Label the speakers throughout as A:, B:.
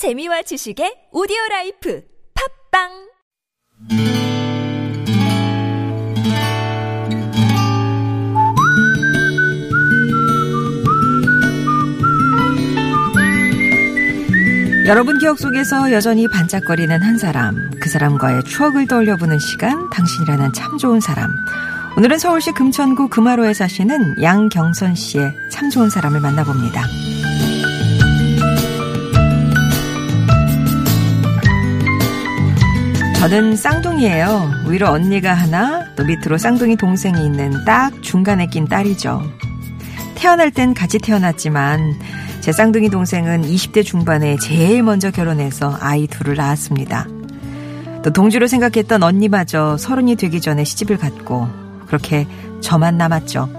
A: 재미와 지식의 오디오 라이프 팟빵
B: 여러분 기억 속에서 여전히 반짝거리는 한 사람, 그 사람과의 추억을 떠올려보는 시간, 당신이라는 참 좋은 사람. 오늘은 서울시 금천구 금하로에 사시는 양경선 씨의 참 좋은 사람을 만나봅니다. 저는 쌍둥이에요. 위로 언니가 하나, 또 밑으로 쌍둥이 동생이 있는 딱 중간에 낀 딸이죠. 태어날 땐 같이 태어났지만 제 쌍둥이 동생은 20대 중반에 제일 먼저 결혼해서 아이 둘을 낳았습니다. 또 동주로 생각했던 언니마저 서른이 되기 전에 시집을 갔고 그렇게 저만 남았죠.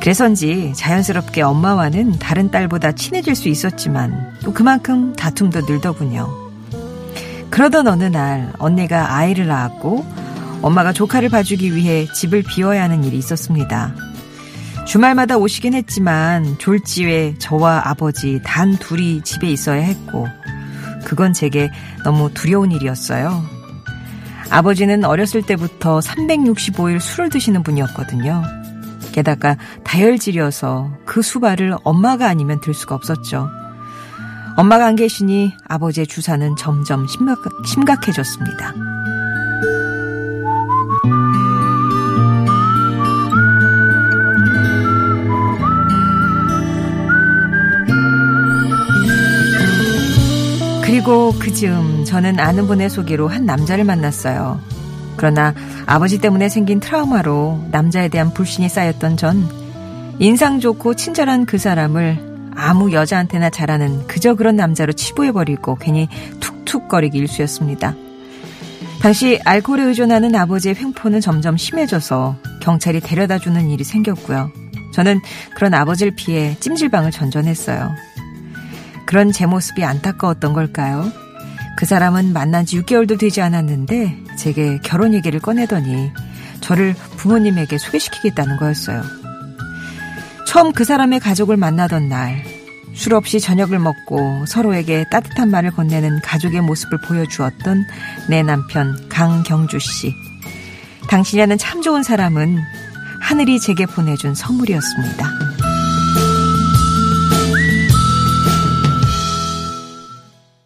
B: 그래서인지 자연스럽게 엄마와는 다른 딸보다 친해질 수 있었지만 또 그만큼 다툼도 늘더군요. 그러던 어느 날 언니가 아이를 낳았고 엄마가 조카를 봐주기 위해 집을 비워야 하는 일이 있었습니다. 주말마다 오시긴 했지만 졸지에 저와 아버지 단 둘이 집에 있어야 했고 그건 제게 너무 두려운 일이었어요. 아버지는 어렸을 때부터 365일 술을 드시는 분이었거든요. 게다가 다혈질이어서 그 수발을 엄마가 아니면 들 수가 없었죠. 엄마가 안 계시니 아버지의 주사는 점점 심각, 심각해졌습니다. 그리고 그 즈음 저는 아는 분의 소개로 한 남자를 만났어요. 그러나 아버지 때문에 생긴 트라우마로 남자에 대한 불신이 쌓였던 전 인상 좋고 친절한 그 사람을 아무 여자한테나 잘하는 그저 그런 남자로 치부해버리고 괜히 툭툭거리기 일쑤였습니다. 당시 알코올에 의존하는 아버지의 횡포는 점점 심해져서 경찰이 데려다 주는 일이 생겼고요. 저는 그런 아버지를 피해 찜질방을 전전했어요. 그런 제 모습이 안타까웠던 걸까요? 그 사람은 만난 지 6개월도 되지 않았는데 제게 결혼 얘기를 꺼내더니 저를 부모님에게 소개시키겠다는 거였어요. 처음 그 사람의 가족을 만나던 날, 술 없이 저녁을 먹고 서로에게 따뜻한 말을 건네는 가족의 모습을 보여주었던 내 남편 강경주 씨. 당신이라는 참 좋은 사람은 하늘이 제게 보내준 선물이었습니다.